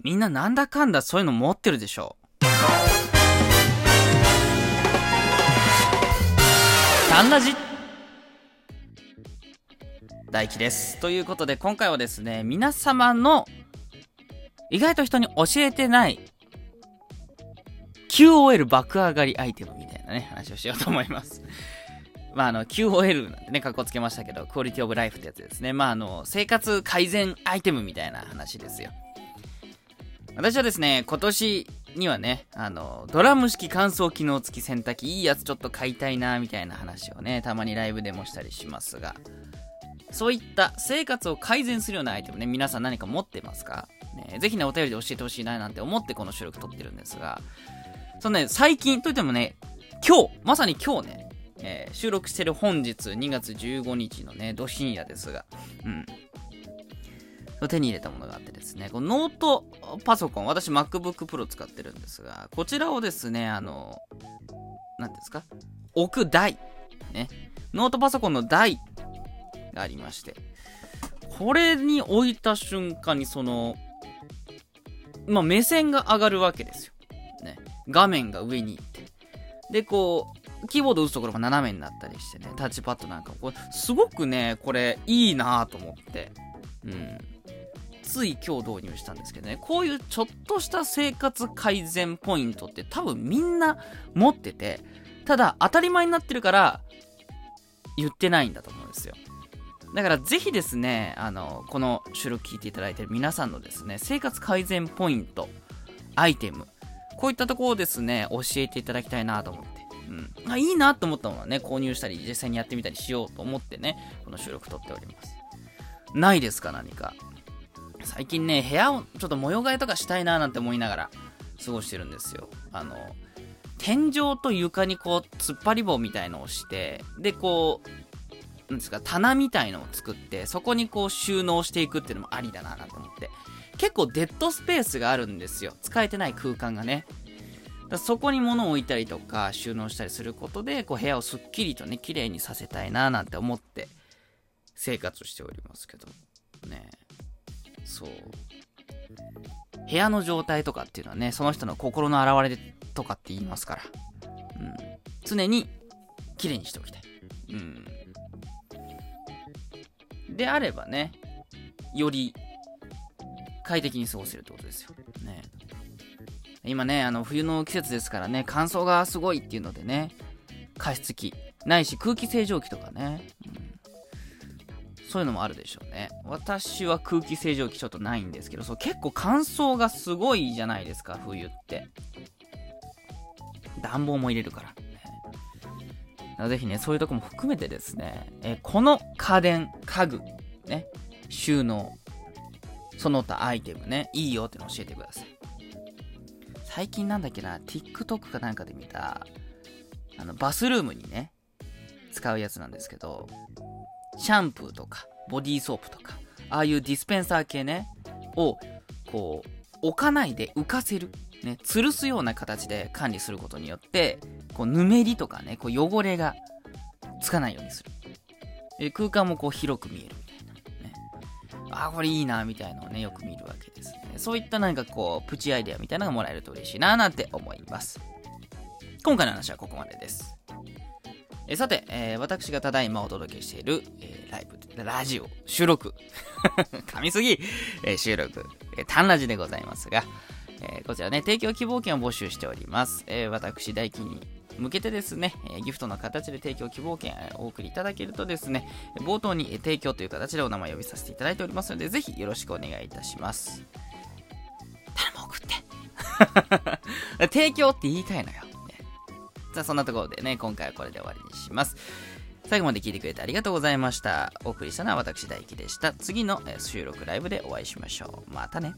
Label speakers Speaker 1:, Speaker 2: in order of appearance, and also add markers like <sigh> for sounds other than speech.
Speaker 1: みんななんだかんだそういうの持ってるでしょタンラジ大輝です。ということで今回はですね、皆様の意外と人に教えてない QOL 爆上がりアイテムみたいなね、話をしようと思います。まあ、あの、QOL なんてね、格好つけましたけど、クオリティオブライフってやつですね。まあ、あの、生活改善アイテムみたいな話ですよ。私はですね、今年にはね、あの、ドラム式乾燥機能付き洗濯機、いいやつちょっと買いたいな、みたいな話をね、たまにライブでもしたりしますが、そういった生活を改善するようなアイテムね、皆さん何か持ってますか？ね、ぜひね、お便りで教えてほしいな、なんて思ってこの収録撮ってるんですが、そのね、最近といってもね、今日、まさに今日ね、えー収録してる本日2月15日のね、ど深夜ですが、うん。手に入れたものがあってですね、このノートパソコン、私 MacBook Pro 使ってるんですが、こちらをですね、あの、なんていうんですか、置く台、ね、ノートパソコンの台がありまして、これに置いた瞬間にその、まあ、目線が上がるわけですよ。ね。画面が上に行って。で、こう、キーボード打つところが斜めになったりしてね、タッチパッドなんか、これ、すごくね、これ、いいなぁと思って。うん。つい今日導入したんですけどね、こういうちょっとした生活改善ポイントって多分みんな持ってて、ただ当たり前になってるから言ってないんだと思うんですよ。だからぜひですね、あの、この収録聞いていただいてる皆さんのですね、生活改善ポイント、アイテム、こういったところをですね、教えていただきたいなと思って。うん。あ、いいなと思ったものはね、購入したり、実際にやってみたりしようと思ってね、この収録撮っております。ないですか、何か。最近ね、部屋をちょっと模様替えとかしたいななんて思いながら過ごしてるんですよ。あの、天井と床にこう、突っ張り棒みたいのをして、で、こう、なんですか、棚みたいのを作って、そこにこう収納していくっていうのもありだななんて思って。結構デッドスペースがあるんですよ。使えてない空間がね。だそこに物を置いたりとか収納したりすることで、こう部屋をすっきりとね、綺麗にさせたいななんて思って生活しておりますけど。ねそう。部屋の状態とかっていうのはね、その人の心の表れとかって言いますから。うん。常に綺麗にしておきたい。うん。であればね、より快適に過ごせるってことですよ。ね。今ね、あの、冬の季節ですからね、乾燥がすごいっていうのでね、加湿器、ないし空気清浄機とかね、うんそういうのもあるでしょうね。私は空気清浄機ちょっとないんですけど、そう結構乾燥がすごいじゃないですか、冬って。暖房も入れるから。ねだからぜひね、そういうとこも含めてですね、えこの家電、家具、ね、収納、その他アイテムね、いいよっての教えてください。最近なんだっけな、TikTok かなんかで見た、あの、バスルームにね、使うやつなんですけど、シャンプーとか、ボディーソープとか、ああいうディスペンサー系ね、を、こう、置かないで浮かせる。ね、吊るすような形で管理することによって、こう、ぬめりとかね、こう、汚れがつかないようにする。え空間もこう、広く見えるみたいな。ね。ああ、これいいな、みたいなのをね、よく見るわけですね。そういったなんかこう、プチアイデアみたいなのがもらえると嬉しいな、なんて思います。今回の話はここまでです。えさて、えー私がただいまお届けしている、えーライブ、ラジオ、収録、<laughs> 噛みすぎ、えー収録、えー、単ラジでございますが、えーこちらね、提供希望券を募集しております。えー私、大輝に向けてですね、えギフトの形で提供希望券えーお送りいただけるとですね、冒頭に提供という形でお名前を呼びさせていただいておりますので、ぜひよろしくお願いいたします。頼む送って。<laughs> <laughs> 提供って言いたいのよ。さあ、そんなところでね、今回はこれで終わりにします。最後まで聞いてくれてありがとうございました。お送りしたのは私大輝でした。次の収録ライブでお会いしましょう。またね。